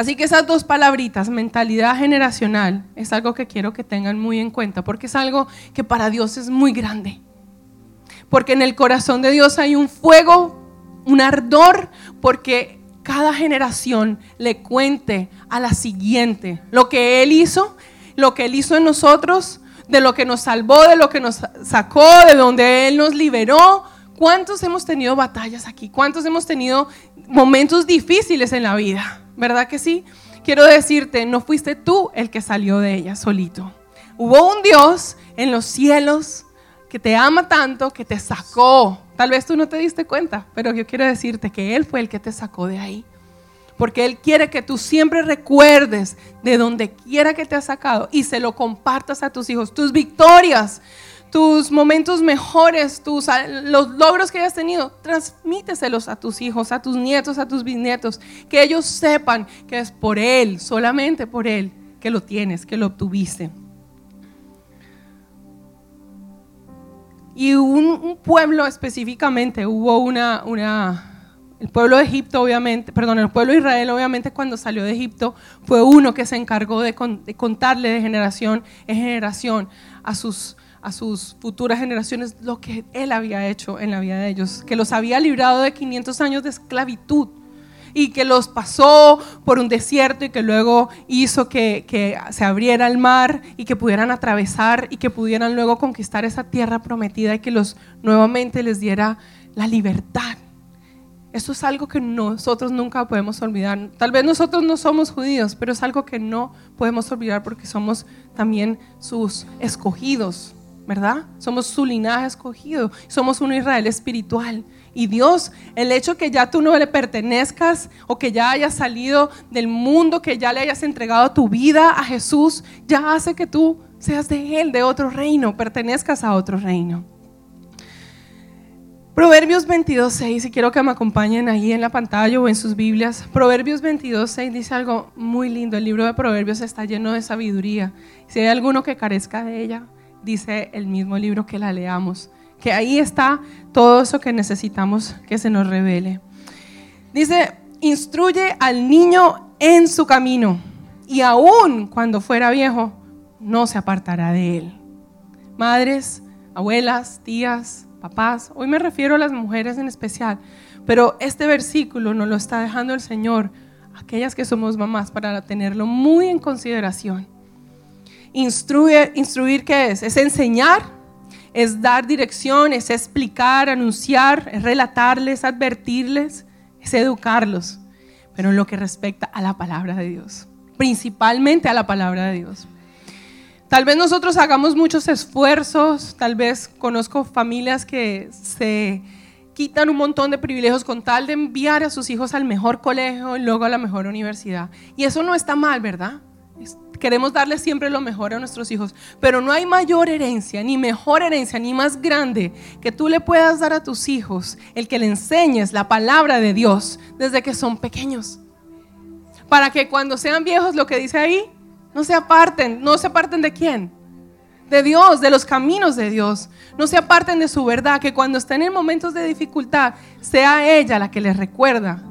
Así que esas dos palabritas, mentalidad generacional, es algo que quiero que tengan muy en cuenta, porque es algo que para Dios es muy grande. Porque en el corazón de Dios hay un fuego, un ardor, porque cada generación le cuente a la siguiente lo que Él hizo, lo que Él hizo en nosotros, de lo que nos salvó, de lo que nos sacó, de donde Él nos liberó. ¿Cuántos hemos tenido batallas aquí? ¿Cuántos hemos tenido momentos difíciles en la vida? ¿Verdad que sí? Quiero decirte, no fuiste tú el que salió de ella solito. Hubo un Dios en los cielos que te ama tanto, que te sacó. Tal vez tú no te diste cuenta, pero yo quiero decirte que Él fue el que te sacó de ahí. Porque Él quiere que tú siempre recuerdes de donde quiera que te ha sacado y se lo compartas a tus hijos, tus victorias, tus momentos mejores, tus, los logros que hayas tenido, transmíteselos a tus hijos, a tus nietos, a tus bisnietos, que ellos sepan que es por Él, solamente por Él, que lo tienes, que lo obtuviste. Y un, pueblo específicamente, hubo una, una, el pueblo de Egipto obviamente, perdón, el pueblo de Israel obviamente cuando salió de Egipto fue uno que se encargó de contarle de generación en generación a sus, a sus futuras generaciones lo que él había hecho en la vida de ellos, que los había librado de 500 años de esclavitud y que los pasó por un desierto y que luego hizo que, se abriera el mar y que pudieran atravesar y que pudieran luego conquistar esa tierra prometida y que los nuevamente les diera la libertad. Eso es algo que nosotros nunca podemos olvidar. Tal vez nosotros no somos judíos, pero es algo que no podemos olvidar porque somos también sus escogidos, ¿verdad? Somos su linaje escogido, somos un Israel espiritual. Y Dios, el hecho que ya tú no le pertenezcas o que ya hayas salido del mundo, que ya le hayas entregado tu vida a Jesús, ya hace que tú seas de Él, de otro reino, pertenezcas a otro reino. Proverbios 22.6, y quiero que me acompañen ahí en la pantalla o en sus Biblias. Proverbios 22.6 dice algo muy lindo. El libro de Proverbios está lleno de sabiduría. Si hay alguno que carezca de ella, dice el mismo libro que la leamos que ahí está todo eso que necesitamos que se nos revele. Dice, instruye al niño en su camino y aún cuando fuera viejo, no se apartará de él. Madres, abuelas, tías, papás, hoy me refiero a las mujeres en especial, pero este versículo nos lo está dejando el Señor, aquellas que somos mamás, para tenerlo muy en consideración. Instruye, instruir, ¿qué es? Es enseñar es dar dirección, es explicar, anunciar, es relatarles, advertirles, es educarlos, pero en lo que respecta a la palabra de Dios, principalmente a la palabra de Dios. Tal vez nosotros hagamos muchos esfuerzos, tal vez conozco familias que se quitan un montón de privilegios con tal de enviar a sus hijos al mejor colegio y luego a la mejor universidad. Y eso no está mal, ¿verdad? Queremos darle siempre lo mejor a nuestros hijos, pero no hay mayor herencia, ni mejor herencia, ni más grande que tú le puedas dar a tus hijos el que le enseñes la palabra de Dios desde que son pequeños. Para que cuando sean viejos, lo que dice ahí, no se aparten. ¿No se aparten de quién? De Dios, de los caminos de Dios. No se aparten de su verdad, que cuando estén en momentos de dificultad, sea ella la que les recuerda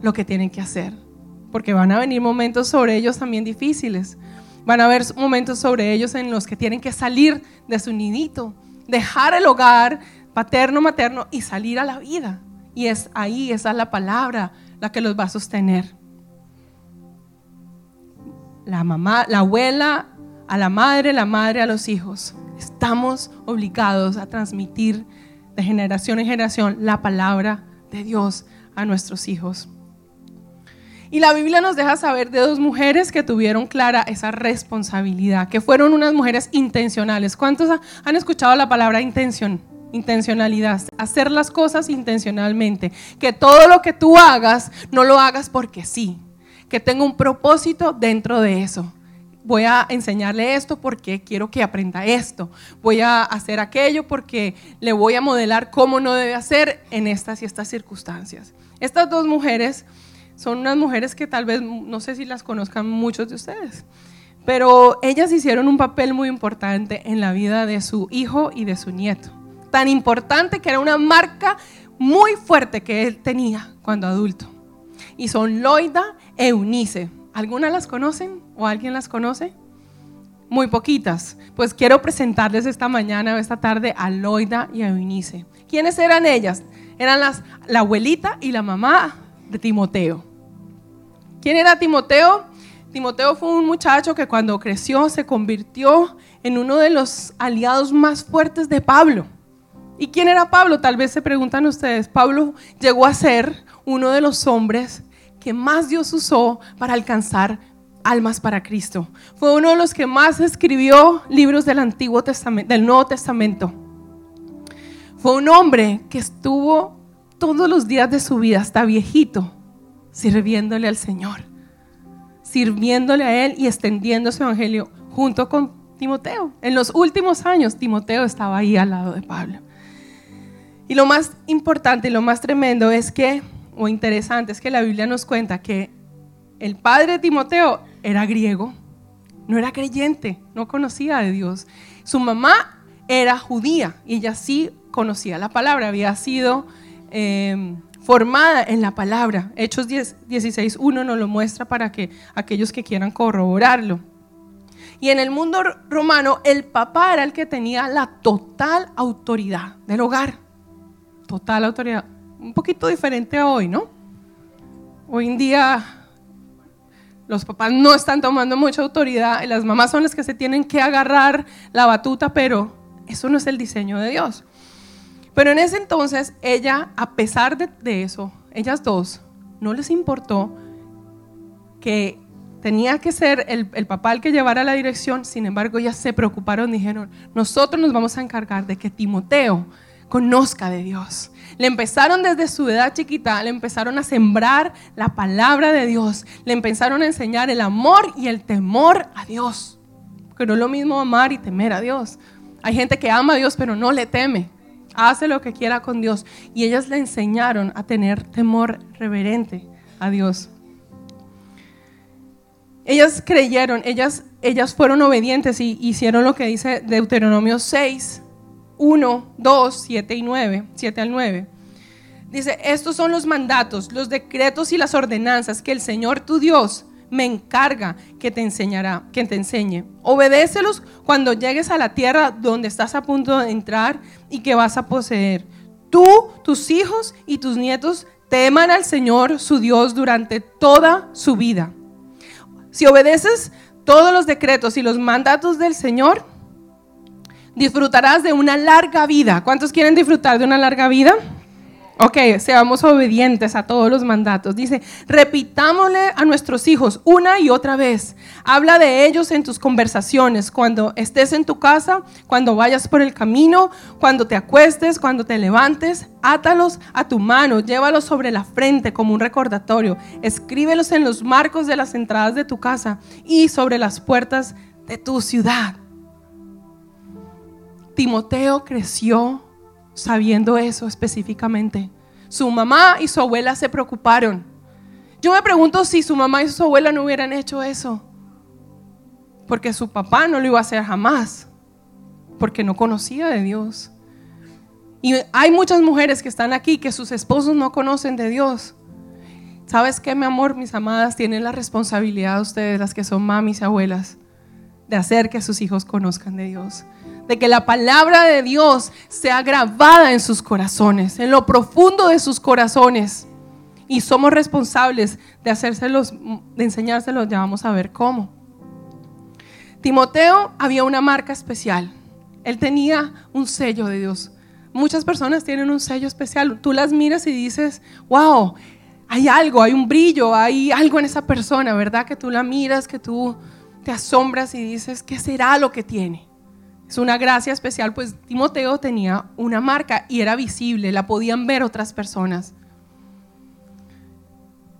lo que tienen que hacer porque van a venir momentos sobre ellos también difíciles. Van a haber momentos sobre ellos en los que tienen que salir de su nidito, dejar el hogar paterno, materno y salir a la vida. Y es ahí, esa es la palabra la que los va a sostener. La mamá, la abuela a la madre, la madre a los hijos. Estamos obligados a transmitir de generación en generación la palabra de Dios a nuestros hijos. Y la Biblia nos deja saber de dos mujeres que tuvieron clara esa responsabilidad, que fueron unas mujeres intencionales. ¿Cuántos han escuchado la palabra intención? Intencionalidad, hacer las cosas intencionalmente. Que todo lo que tú hagas, no lo hagas porque sí. Que tenga un propósito dentro de eso. Voy a enseñarle esto porque quiero que aprenda esto. Voy a hacer aquello porque le voy a modelar cómo no debe hacer en estas y estas circunstancias. Estas dos mujeres son unas mujeres que tal vez, no sé si las conozcan muchos de ustedes, pero ellas hicieron un papel muy importante en la vida de su hijo y de su nieto. Tan importante que era una marca muy fuerte que él tenía cuando adulto. y son Loida e Eunice. ¿Algunas las conocen o alguien las conoce? Muy poquitas. Pues quiero presentarles esta mañana o esta tarde a Loida y a Eunice. ¿Quiénes eran ellas? Eran las, la abuelita y la mamá de Timoteo. ¿Quién era Timoteo? Timoteo fue un muchacho que cuando creció se convirtió en uno de los aliados más fuertes de Pablo. ¿Y quién era Pablo? Tal vez se preguntan ustedes. Pablo llegó a ser uno de los hombres que más Dios usó para alcanzar almas para Cristo. Fue uno de los que más escribió libros del Antiguo Testamento, del Nuevo Testamento. Fue un hombre que estuvo todos los días de su vida, hasta viejito, sirviéndole al Señor, sirviéndole a Él y extendiendo su evangelio junto con Timoteo. En los últimos años, Timoteo estaba ahí al lado de Pablo. Y lo más importante y lo más tremendo es que, o interesante, es que la Biblia nos cuenta que el padre de Timoteo era griego, no era creyente, no conocía de Dios. Su mamá era judía y ella sí conocía la palabra, había sido eh, formada en la palabra. Hechos 16.1 nos lo muestra para que aquellos que quieran corroborarlo. Y en el mundo romano, el papá era el que tenía la total autoridad del hogar. Total autoridad. Un poquito diferente hoy, ¿no? Hoy en día los papás no están tomando mucha autoridad, las mamás son las que se tienen que agarrar la batuta, pero eso no es el diseño de Dios. Pero en ese entonces, ella, a pesar de, eso, ellas dos, no les importó que tenía que ser el, papá el que llevara la dirección, sin embargo, ellas se preocuparon, dijeron, nosotros nos vamos a encargar de que Timoteo conozca de Dios. Le empezaron desde su edad chiquita, le empezaron a sembrar la palabra de Dios, le empezaron a enseñar el amor y el temor a Dios. Porque no es lo mismo amar y temer a Dios. Hay gente que ama a Dios pero no le teme hace lo que quiera con Dios. Y ellas le enseñaron a tener temor reverente a Dios. Ellas creyeron, ellas, ellas fueron obedientes y hicieron lo que dice Deuteronomio 6, 1, 2, 7 y 9, 7 al 9. Dice, estos son los mandatos, los decretos y las ordenanzas que el Señor tu Dios me encarga que te enseñará, que te enseñe. Obedécelos cuando llegues a la tierra donde estás a punto de entrar y que vas a poseer. Tú, tus hijos y tus nietos teman al Señor su Dios durante toda su vida. Si obedeces todos los decretos y los mandatos del Señor, disfrutarás de una larga vida. ¿Cuántos quieren disfrutar de una larga vida? Ok, seamos obedientes a todos los mandatos. Dice, repitámosle a nuestros hijos una y otra vez. Habla de ellos en tus conversaciones, cuando estés en tu casa, cuando vayas por el camino, cuando te acuestes, cuando te levantes. Átalos a tu mano, llévalos sobre la frente como un recordatorio. Escríbelos en los marcos de las entradas de tu casa y sobre las puertas de tu ciudad. Timoteo creció sabiendo eso específicamente. Su mamá y su abuela se preocuparon. Yo me pregunto si su mamá y su abuela no hubieran hecho eso. Porque su papá no lo iba a hacer jamás. Porque no conocía de Dios. Y hay muchas mujeres que están aquí que sus esposos no conocen de Dios. ¿Sabes qué, mi amor? Mis amadas tienen la responsabilidad, ustedes, las que son mamis y abuelas, de hacer que sus hijos conozcan de Dios de que la palabra de Dios sea grabada en sus corazones, en lo profundo de sus corazones. Y somos responsables de hacérselos, de enseñárselos, ya vamos a ver cómo. Timoteo había una marca especial. Él tenía un sello de Dios. Muchas personas tienen un sello especial. Tú las miras y dices, wow, hay algo, hay un brillo, hay algo en esa persona, ¿verdad? Que tú la miras, que tú te asombras y dices, ¿qué será lo que tiene? Es una gracia especial, pues Timoteo tenía una marca y era visible, la podían ver otras personas.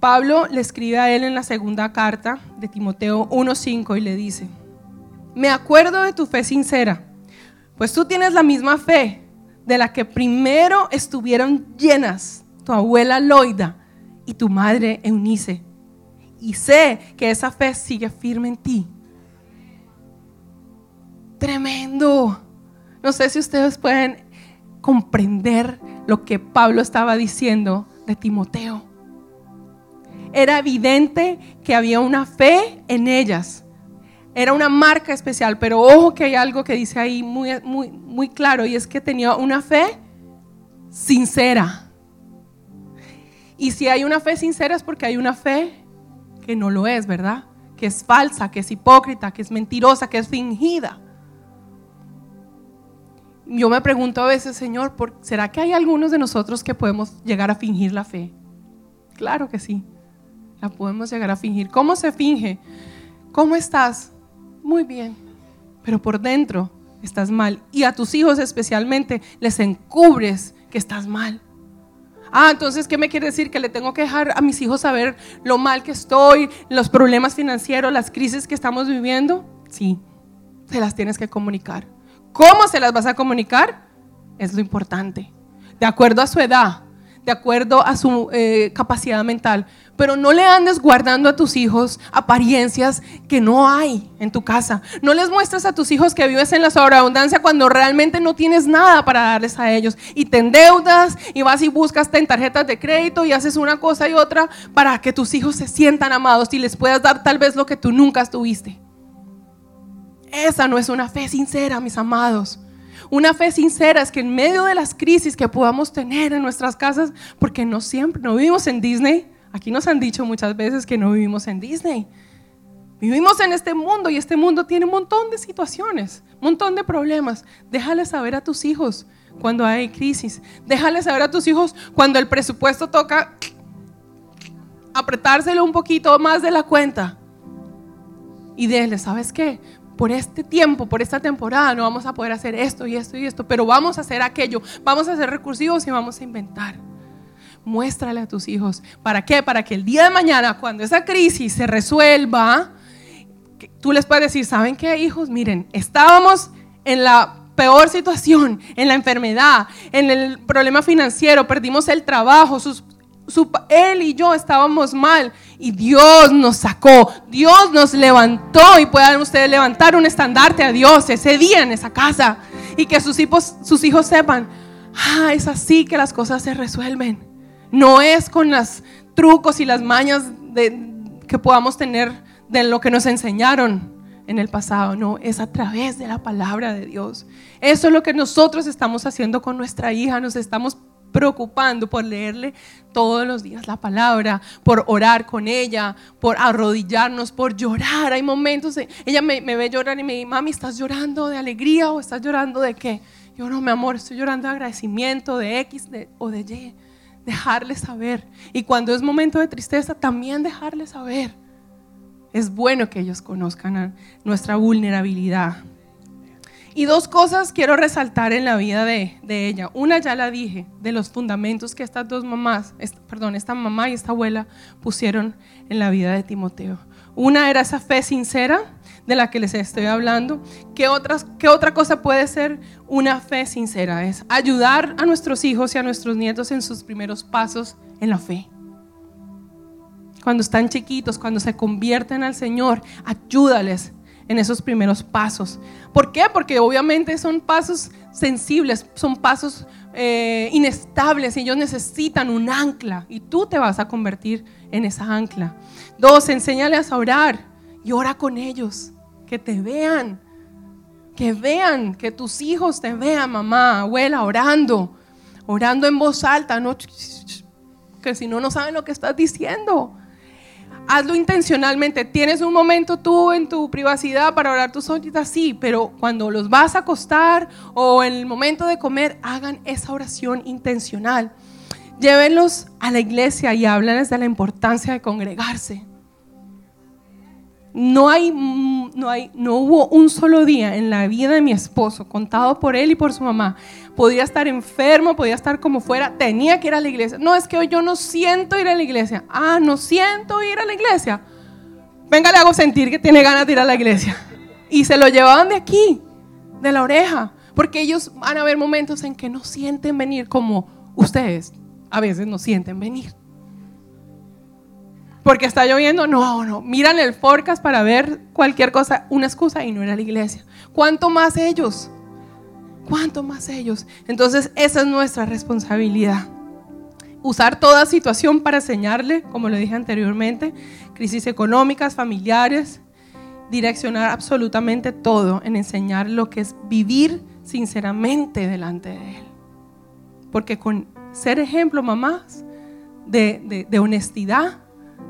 Pablo le escribe a él en la segunda carta de Timoteo 1.5 y le dice, me acuerdo de tu fe sincera, pues tú tienes la misma fe de la que primero estuvieron llenas tu abuela Loida y tu madre Eunice. Y sé que esa fe sigue firme en ti Tremendo. No sé si ustedes pueden comprender lo que Pablo estaba diciendo de Timoteo. era evidente que había una fe en ellas. Era una marca especial, pero ojo que hay algo que dice ahí muy, muy, muy claro y es que tenía una fe sincera. Y si hay una fe sincera es porque hay una fe que no lo es, ¿verdad? Que es falsa, que es hipócrita, que es mentirosa, que es fingida. Yo me pregunto a veces, Señor, ¿será que hay algunos de nosotros que podemos llegar a fingir la fe? Claro que sí, la podemos llegar a fingir. ¿Cómo se finge? ¿Cómo estás? Muy bien, pero por dentro estás mal. Y a tus hijos especialmente les encubres que estás mal. Ah, entonces, ¿qué me quiere decir? Que le tengo que dejar a mis hijos saber lo mal que estoy, los problemas financieros, las crisis que estamos viviendo. Sí, se las tienes que comunicar. ¿Cómo se las vas a comunicar? Es lo importante. De acuerdo a su edad, de acuerdo a su eh, capacidad mental. Pero no le andes guardando a tus hijos apariencias que no hay en tu casa. No les muestres a tus hijos que vives en la sobreabundancia cuando realmente no tienes nada para darles a ellos. Y te endeudas y vas y buscas en tarjetas de crédito y haces una cosa y otra para que tus hijos se sientan amados y les puedas dar tal vez lo que tú nunca tuviste. Esa no es una fe sincera, mis amados. Una fe sincera es que en medio de las crisis que podamos tener en nuestras casas, porque no siempre, no vivimos en Disney, aquí nos han dicho muchas veces que no vivimos en Disney. Vivimos en este mundo y este mundo tiene un montón de situaciones, un montón de problemas. Déjale saber a tus hijos cuando hay crisis. Déjale saber a tus hijos cuando el presupuesto toca apretárselo un poquito más de la cuenta. Y déjale, ¿sabes qué? Por este tiempo, por esta temporada, no vamos a poder hacer esto y esto y esto, pero vamos a hacer aquello, vamos a ser recursivos y vamos a inventar. Muéstrale a tus hijos. ¿Para qué? Para que el día de mañana, cuando esa crisis se resuelva, tú les puedes decir, ¿saben qué, hijos? Miren, estábamos en la peor situación, en la enfermedad, en el problema financiero, perdimos el trabajo, sus él y yo estábamos mal y Dios nos sacó, Dios nos levantó y puedan ustedes levantar un estandarte a Dios ese día en esa casa y que sus hijos, sus hijos sepan, ah, es así que las cosas se resuelven. No es con los trucos y las mañas de, que podamos tener de lo que nos enseñaron en el pasado, no, es a través de la palabra de Dios. Eso es lo que nosotros estamos haciendo con nuestra hija, nos estamos preocupando por leerle todos los días la palabra, por orar con ella, por arrodillarnos, por llorar. Hay momentos, ella me, ve llorar y me dice, mami, ¿estás llorando de alegría o estás llorando de qué? Yo no, mi amor, estoy llorando de agradecimiento, de X o de Y. Dejarle saber. Y cuando es momento de tristeza, también dejarle saber. Es bueno que ellos conozcan nuestra vulnerabilidad. Y dos cosas quiero resaltar en la vida de, ella. Una ya la dije, de los fundamentos que estas dos mamás, perdón, esta mamá y esta abuela pusieron en la vida de Timoteo. Una era esa fe sincera de la que les estoy hablando. ¿Qué, otras, ¿Qué otra cosa puede ser una fe sincera? Es ayudar a nuestros hijos y a nuestros nietos en sus primeros pasos en la fe. Cuando están chiquitos, cuando se convierten al Señor, ayúdales en esos primeros pasos. ¿Por qué? Porque obviamente son pasos sensibles, son pasos eh, inestables y ellos necesitan un ancla y tú te vas a convertir en esa ancla. Dos, enséñales a orar y ora con ellos, que te vean, que vean, que tus hijos te vean, mamá, abuela, orando, orando en voz alta, no, que si no, no saben lo que estás diciendo hazlo intencionalmente. Tienes un momento tú en tu privacidad para orar tus solitas, sí, pero cuando los vas a acostar o en el momento de comer, hagan esa oración intencional. Llévenlos a la iglesia y háblenles de la importancia de congregarse. No, hay, no, hay, no hubo un solo día en la vida de mi esposo, contado por él y por su mamá. Podía estar enfermo, podía estar como fuera, tenía que ir a la iglesia. No, es que hoy yo no siento ir a la iglesia. Ah, no siento ir a la iglesia. Venga, le hago sentir que tiene ganas de ir a la iglesia. Y se lo llevaban de aquí, de la oreja. Porque ellos van a haber momentos en que no sienten venir como ustedes a veces no sienten venir porque está lloviendo. No, no. Miran el forecast para ver cualquier cosa, una excusa y no era la iglesia. ¿Cuánto más ellos? ¿Cuánto más ellos? Entonces, esa es nuestra responsabilidad. usar toda situación para enseñarle, como lo dije anteriormente, crisis económicas, familiares, direccionar absolutamente todo en enseñar lo que es vivir sinceramente delante de Él. Porque con ser ejemplo, mamás, de, de honestidad,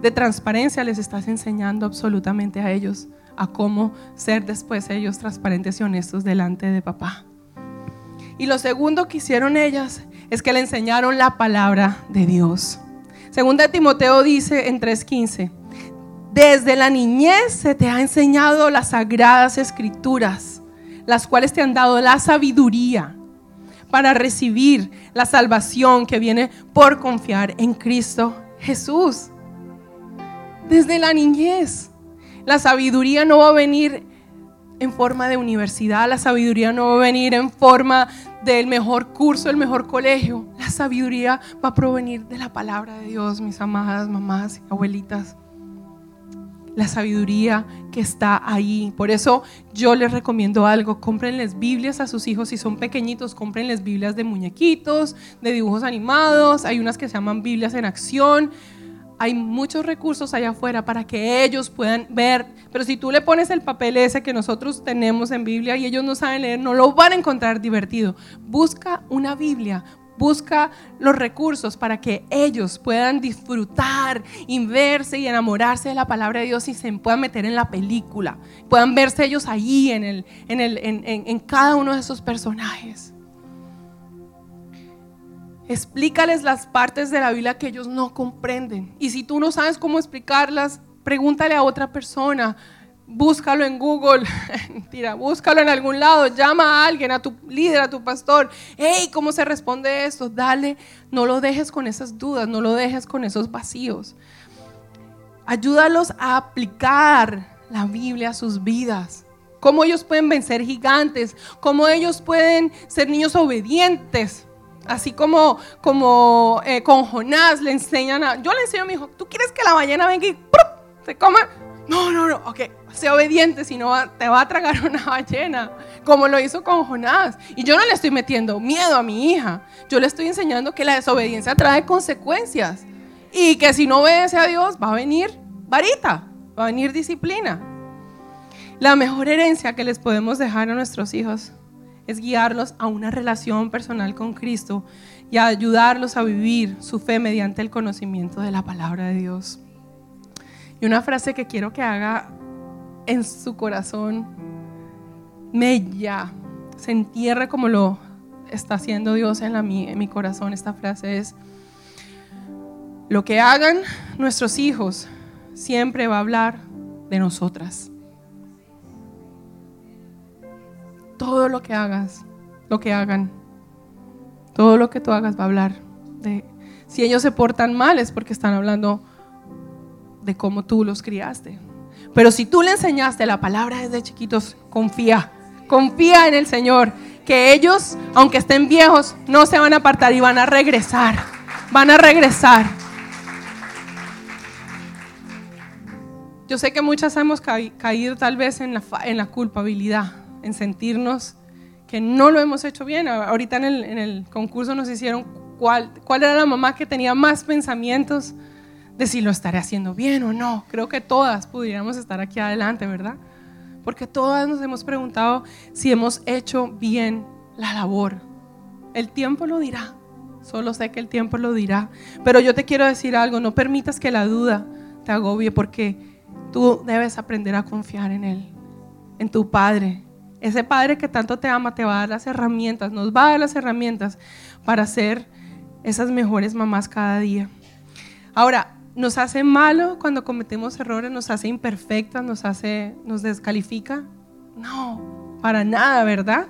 de transparencia, les estás enseñando absolutamente a ellos a cómo ser después ellos transparentes y honestos delante de papá. Y lo segundo que hicieron ellas es que le enseñaron la palabra de Dios. Segunda Timoteo dice en 3:15, desde la niñez se te ha enseñado las sagradas escrituras, las cuales te han dado la sabiduría para recibir la salvación que viene por confiar en Cristo Jesús. Desde la niñez. La sabiduría no va a venir en forma de universidad, la sabiduría no va a venir en forma del mejor curso, el mejor colegio. La sabiduría va a provenir de la palabra de Dios, mis amadas mamás y abuelitas. La sabiduría que está ahí. Por eso yo les recomiendo algo. Cómprenles Biblias a sus hijos si son pequeñitos. Cómprenles Biblias de muñequitos, de dibujos animados. Hay unas que se llaman Biblias en acción hay muchos recursos allá afuera para que ellos puedan ver. Pero si tú le pones el papel ese que nosotros tenemos en Biblia y ellos no saben leer, no lo van a encontrar divertido. Busca una Biblia, busca los recursos para que ellos puedan disfrutar y verse y enamorarse de la palabra de Dios y se puedan meter en la película, puedan verse ellos allí en, el, en, el, en, en cada uno de esos personajes. Explícales las partes de la Biblia que ellos no comprenden. Y si tú no sabes cómo explicarlas, pregúntale a otra persona. Búscalo en Google, tira, búscalo en algún lado, llama a alguien, a tu líder, a tu pastor. Hey, ¿cómo se responde esto? Dale, no lo dejes con esas dudas, no lo dejes con esos vacíos. Ayúdalos a aplicar la Biblia a sus vidas cómo ellos pueden vencer gigantes, cómo ellos pueden ser niños obedientes, Así como, como eh, con Jonás le enseñan a... Yo le enseño a mi hijo, ¿tú quieres que la ballena venga y se coma? No, no, no, ok, sé obediente, si no te va a tragar una ballena, como lo hizo con Jonás. Y yo no le estoy metiendo miedo a mi hija, yo le estoy enseñando que la desobediencia trae consecuencias y que si no obedece a Dios va a venir varita, va a venir disciplina. La mejor herencia que les podemos dejar a nuestros hijos es guiarlos a una relación personal con Cristo y ayudarlos a vivir su fe mediante el conocimiento de la palabra de Dios. Y una frase que quiero que haga en su corazón, mella, se entierre como lo está haciendo Dios en, mi corazón. Esta frase es, lo que hagan nuestros hijos siempre va a hablar de nosotras. Todo lo que hagas, lo que hagan, todo lo que tú hagas va a hablar de... Si ellos se portan mal es porque están hablando de cómo tú los criaste. Pero si tú le enseñaste la palabra desde chiquitos, confía, confía en el Señor, que ellos, aunque estén viejos, no se van a apartar y van a regresar, van a regresar. Yo sé que muchas hemos caído tal vez en la, en la culpabilidad, en sentirnos que no lo hemos hecho bien. Ahorita en el, concurso nos hicieron cuál, cuál era la mamá que tenía más pensamientos de si lo estaré haciendo bien o no. Creo que todas pudiéramos estar aquí adelante, ¿verdad? Porque todas nos hemos preguntado si hemos hecho bien la labor. El tiempo lo dirá. Solo sé que el tiempo lo dirá. Pero yo te quiero decir algo, no permitas que la duda te agobie porque tú debes aprender a confiar en Él, en tu Padre, ese Padre que tanto te ama te va a dar las herramientas, nos va a dar las herramientas para ser esas mejores mamás cada día. Ahora, ¿nos hace malo cuando cometemos errores? ¿Nos hace imperfectas? ¿Nos, hace, nos descalifica? No, para nada, ¿verdad?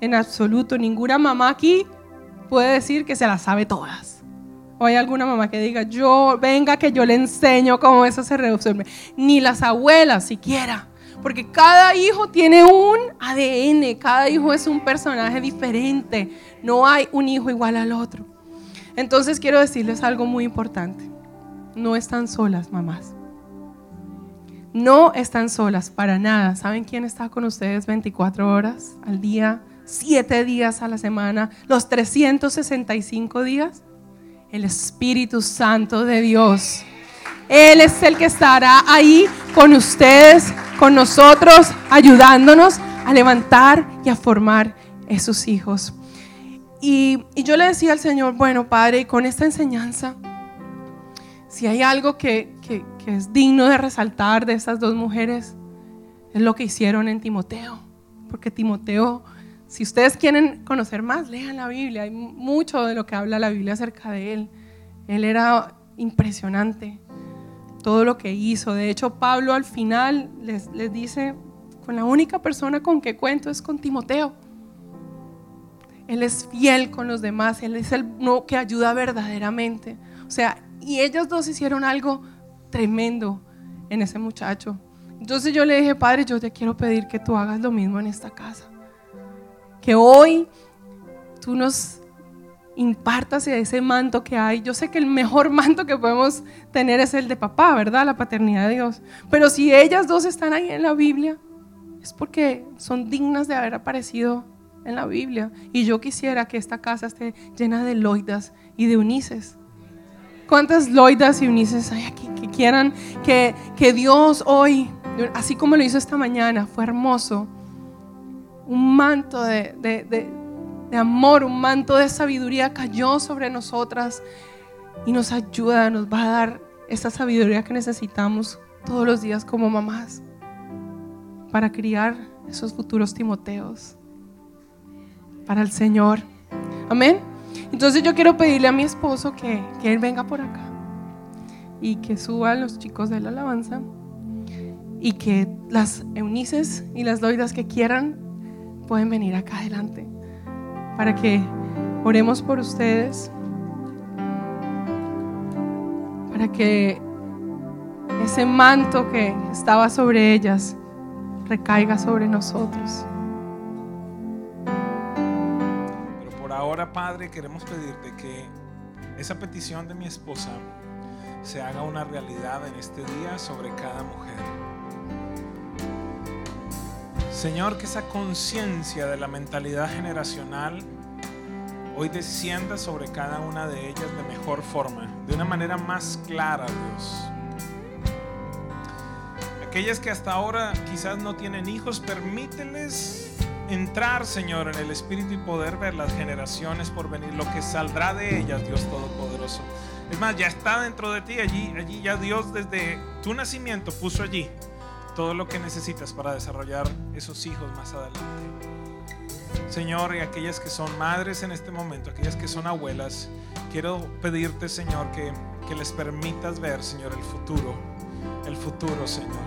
En absoluto. Ninguna mamá aquí puede decir que se las sabe todas. O hay alguna mamá que diga, yo, venga que yo le enseño cómo eso se resuelve. Ni las abuelas siquiera. Porque cada hijo tiene un ADN, cada hijo es un personaje diferente. No hay un hijo igual al otro. Entonces quiero decirles algo muy importante. No están solas, mamás. No están solas para nada. ¿Saben quién está con ustedes 24 horas al día, 7 días a la semana, los 365 días? El Espíritu Santo de Dios. Él es el que estará ahí con ustedes, con nosotros, ayudándonos a levantar y a formar esos hijos. Y, yo le decía al Señor, bueno, Padre, con esta enseñanza, si hay algo que, es digno de resaltar de estas dos mujeres, es lo que hicieron en Timoteo. Porque Timoteo, si ustedes quieren conocer más, lean la Biblia. Hay mucho de lo que habla la Biblia acerca de él. Él era impresionante todo lo que hizo. De hecho, Pablo al final les, dice, con la única persona con que cuento es con Timoteo. Él es fiel con los demás, Él es el no, que ayuda verdaderamente. O sea, y ellos dos hicieron algo tremendo en ese muchacho. Entonces yo le dije, Padre, yo te quiero pedir que tú hagas lo mismo en esta casa. Que hoy tú nos impartas ese manto que hay. Yo sé que el mejor manto que podemos tener es el de papá, ¿verdad? La paternidad de Dios. Pero si ellas dos están ahí en la Biblia, es porque son dignas de haber aparecido en la Biblia. Y yo quisiera que esta casa esté llena de loidas y de unices. ¿Cuántas loidas y unices hay aquí que quieran que, que Dios hoy, así como lo hizo esta mañana, fue hermoso? Un manto de de amor, un manto de sabiduría cayó sobre nosotras y nos ayuda, nos va a dar esa sabiduría que necesitamos todos los días como mamás para criar esos futuros Timoteos para el Señor. Amén. Entonces yo quiero pedirle a mi esposo que, que él venga por acá y que suba a los chicos de la alabanza y que las eunices y las doidas que quieran pueden venir acá adelante para que oremos por ustedes, para que ese manto que estaba sobre ellas recaiga sobre nosotros. Pero por ahora, Padre, queremos pedirte que esa petición de mi esposa se haga una realidad en este día sobre cada mujer. Señor, que esa conciencia de la mentalidad generacional hoy descienda sobre cada una de ellas de mejor forma, de una manera más clara, Dios. Aquellas que hasta ahora quizás no tienen hijos, permíteles entrar, Señor, en el Espíritu y poder ver las generaciones por venir, lo que saldrá de ellas, Dios Todopoderoso. Es más, ya está dentro de ti, allí, allí ya Dios desde tu nacimiento puso allí todo lo que necesitas para desarrollar esos hijos más adelante. Señor, y aquellas que son madres en este momento, aquellas que son abuelas, quiero pedirte, Señor, que, que les permitas ver, Señor, el futuro, el futuro, Señor.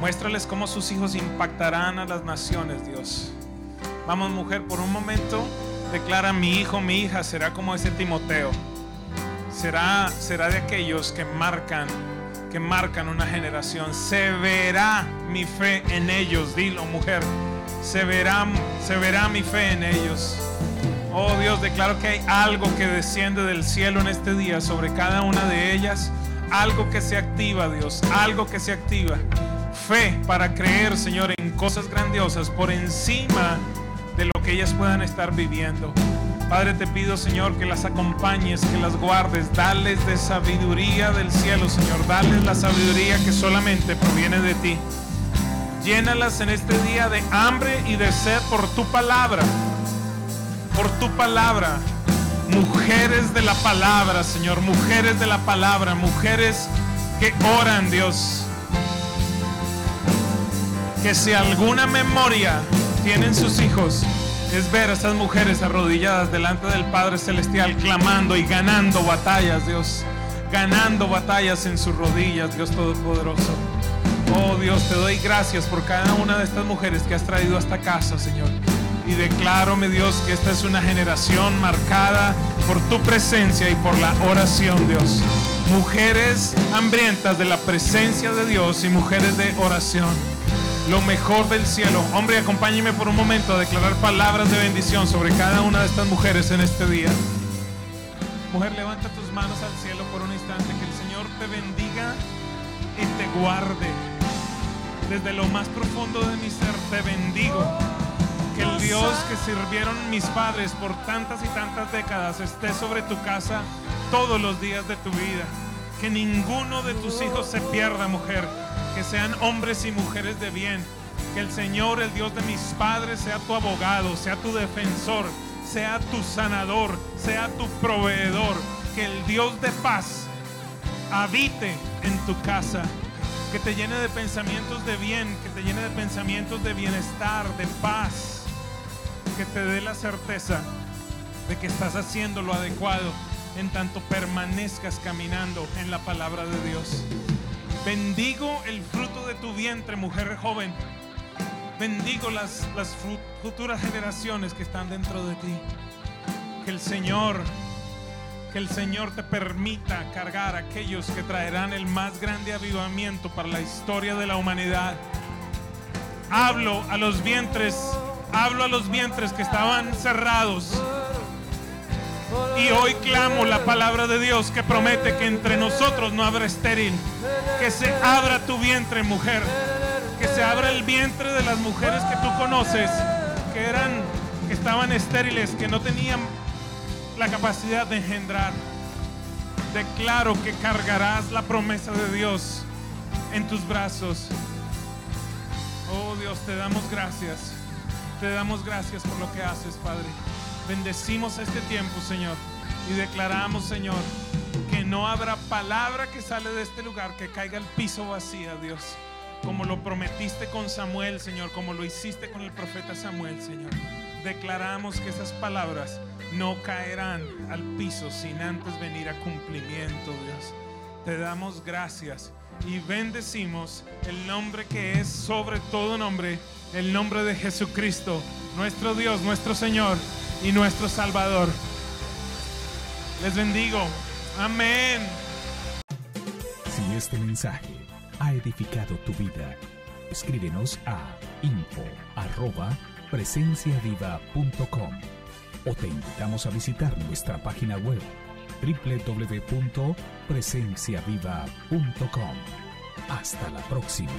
Muéstrales cómo sus hijos impactarán a las naciones, Dios. Vamos, mujer, por un momento declara mi hijo, mi hija será como ese Timoteo. Será, será de aquellos que marcan que marcan una generación. Se verá mi fe en ellos, dilo mujer. Se verá, se verá mi fe en ellos. Oh Dios, declaro que hay algo que desciende del cielo en este día sobre cada una de ellas. Algo que se activa, Dios. Algo que se activa. Fe para creer, Señor, en cosas grandiosas por encima de lo que ellas puedan estar viviendo. Padre, te pido, Señor, que las acompañes, que las guardes, dales de sabiduría del cielo, Señor, dales la sabiduría que solamente proviene de ti. Llénalas en este día de hambre y de sed por tu palabra, por tu palabra. Mujeres de la palabra, Señor, mujeres de la palabra, mujeres que oran, Dios. Que si alguna memoria tienen sus hijos, es ver a estas mujeres arrodilladas delante del Padre Celestial, clamando y ganando batallas, Dios. Ganando batallas en sus rodillas, Dios Todopoderoso. Oh Dios, te doy gracias por cada una de estas mujeres que has traído a esta casa, Señor. Y declaro, mi Dios, que esta es una generación marcada por tu presencia y por la oración, Dios. Mujeres hambrientas de la presencia de Dios y mujeres de oración lo mejor del cielo. Hombre, acompáñeme por un momento a declarar palabras de bendición sobre cada una de estas mujeres en este día. Mujer, levanta tus manos al cielo por un instante. Que el Señor te bendiga y te guarde. Desde lo más profundo de mi ser te bendigo. Que el Dios que sirvieron mis padres por tantas y tantas décadas esté sobre tu casa todos los días de tu vida. Que ninguno de tus hijos se pierda, mujer. Que sean hombres y mujeres de bien. Que el Señor, el Dios de mis padres, sea tu abogado, sea tu defensor, sea tu sanador, sea tu proveedor. Que el Dios de paz habite en tu casa. Que te llene de pensamientos de bien, que te llene de pensamientos de bienestar, de paz. Que te dé la certeza de que estás haciendo lo adecuado en tanto permanezcas caminando en la palabra de Dios. Bendigo el fruto de tu vientre, mujer joven. Bendigo las, futuras generaciones que están dentro de ti. Que el Señor, que el Señor te permita cargar a aquellos que traerán el más grande avivamiento para la historia de la humanidad. Hablo a los vientres, hablo a los vientres que estaban cerrados y hoy clamo la palabra de Dios que promete que entre nosotros no habrá estéril. Que se abra tu vientre, mujer. Que se abra el vientre de las mujeres que tú conoces, que eran, que estaban estériles, que no tenían la capacidad de engendrar. Declaro que cargarás la promesa de Dios en tus brazos. Oh Dios, te damos gracias. Te damos gracias por lo que haces, Padre. Bendecimos este tiempo, Señor, y declaramos, Señor, que no habrá palabra que sale de este lugar que caiga al piso vacía, Dios. Como lo prometiste con Samuel, Señor, como lo hiciste con el profeta Samuel, Señor. Declaramos que esas palabras no caerán al piso sin antes venir a cumplimiento, Dios. Te damos gracias y bendecimos el nombre que es sobre todo nombre, el nombre de Jesucristo, nuestro Dios, nuestro Señor y nuestro Salvador. Les bendigo. Amén. Si este mensaje ha edificado tu vida, escríbenos a info arroba presenciaviva.com o te invitamos a visitar nuestra página web www.presenciaviva.com. Hasta la próxima.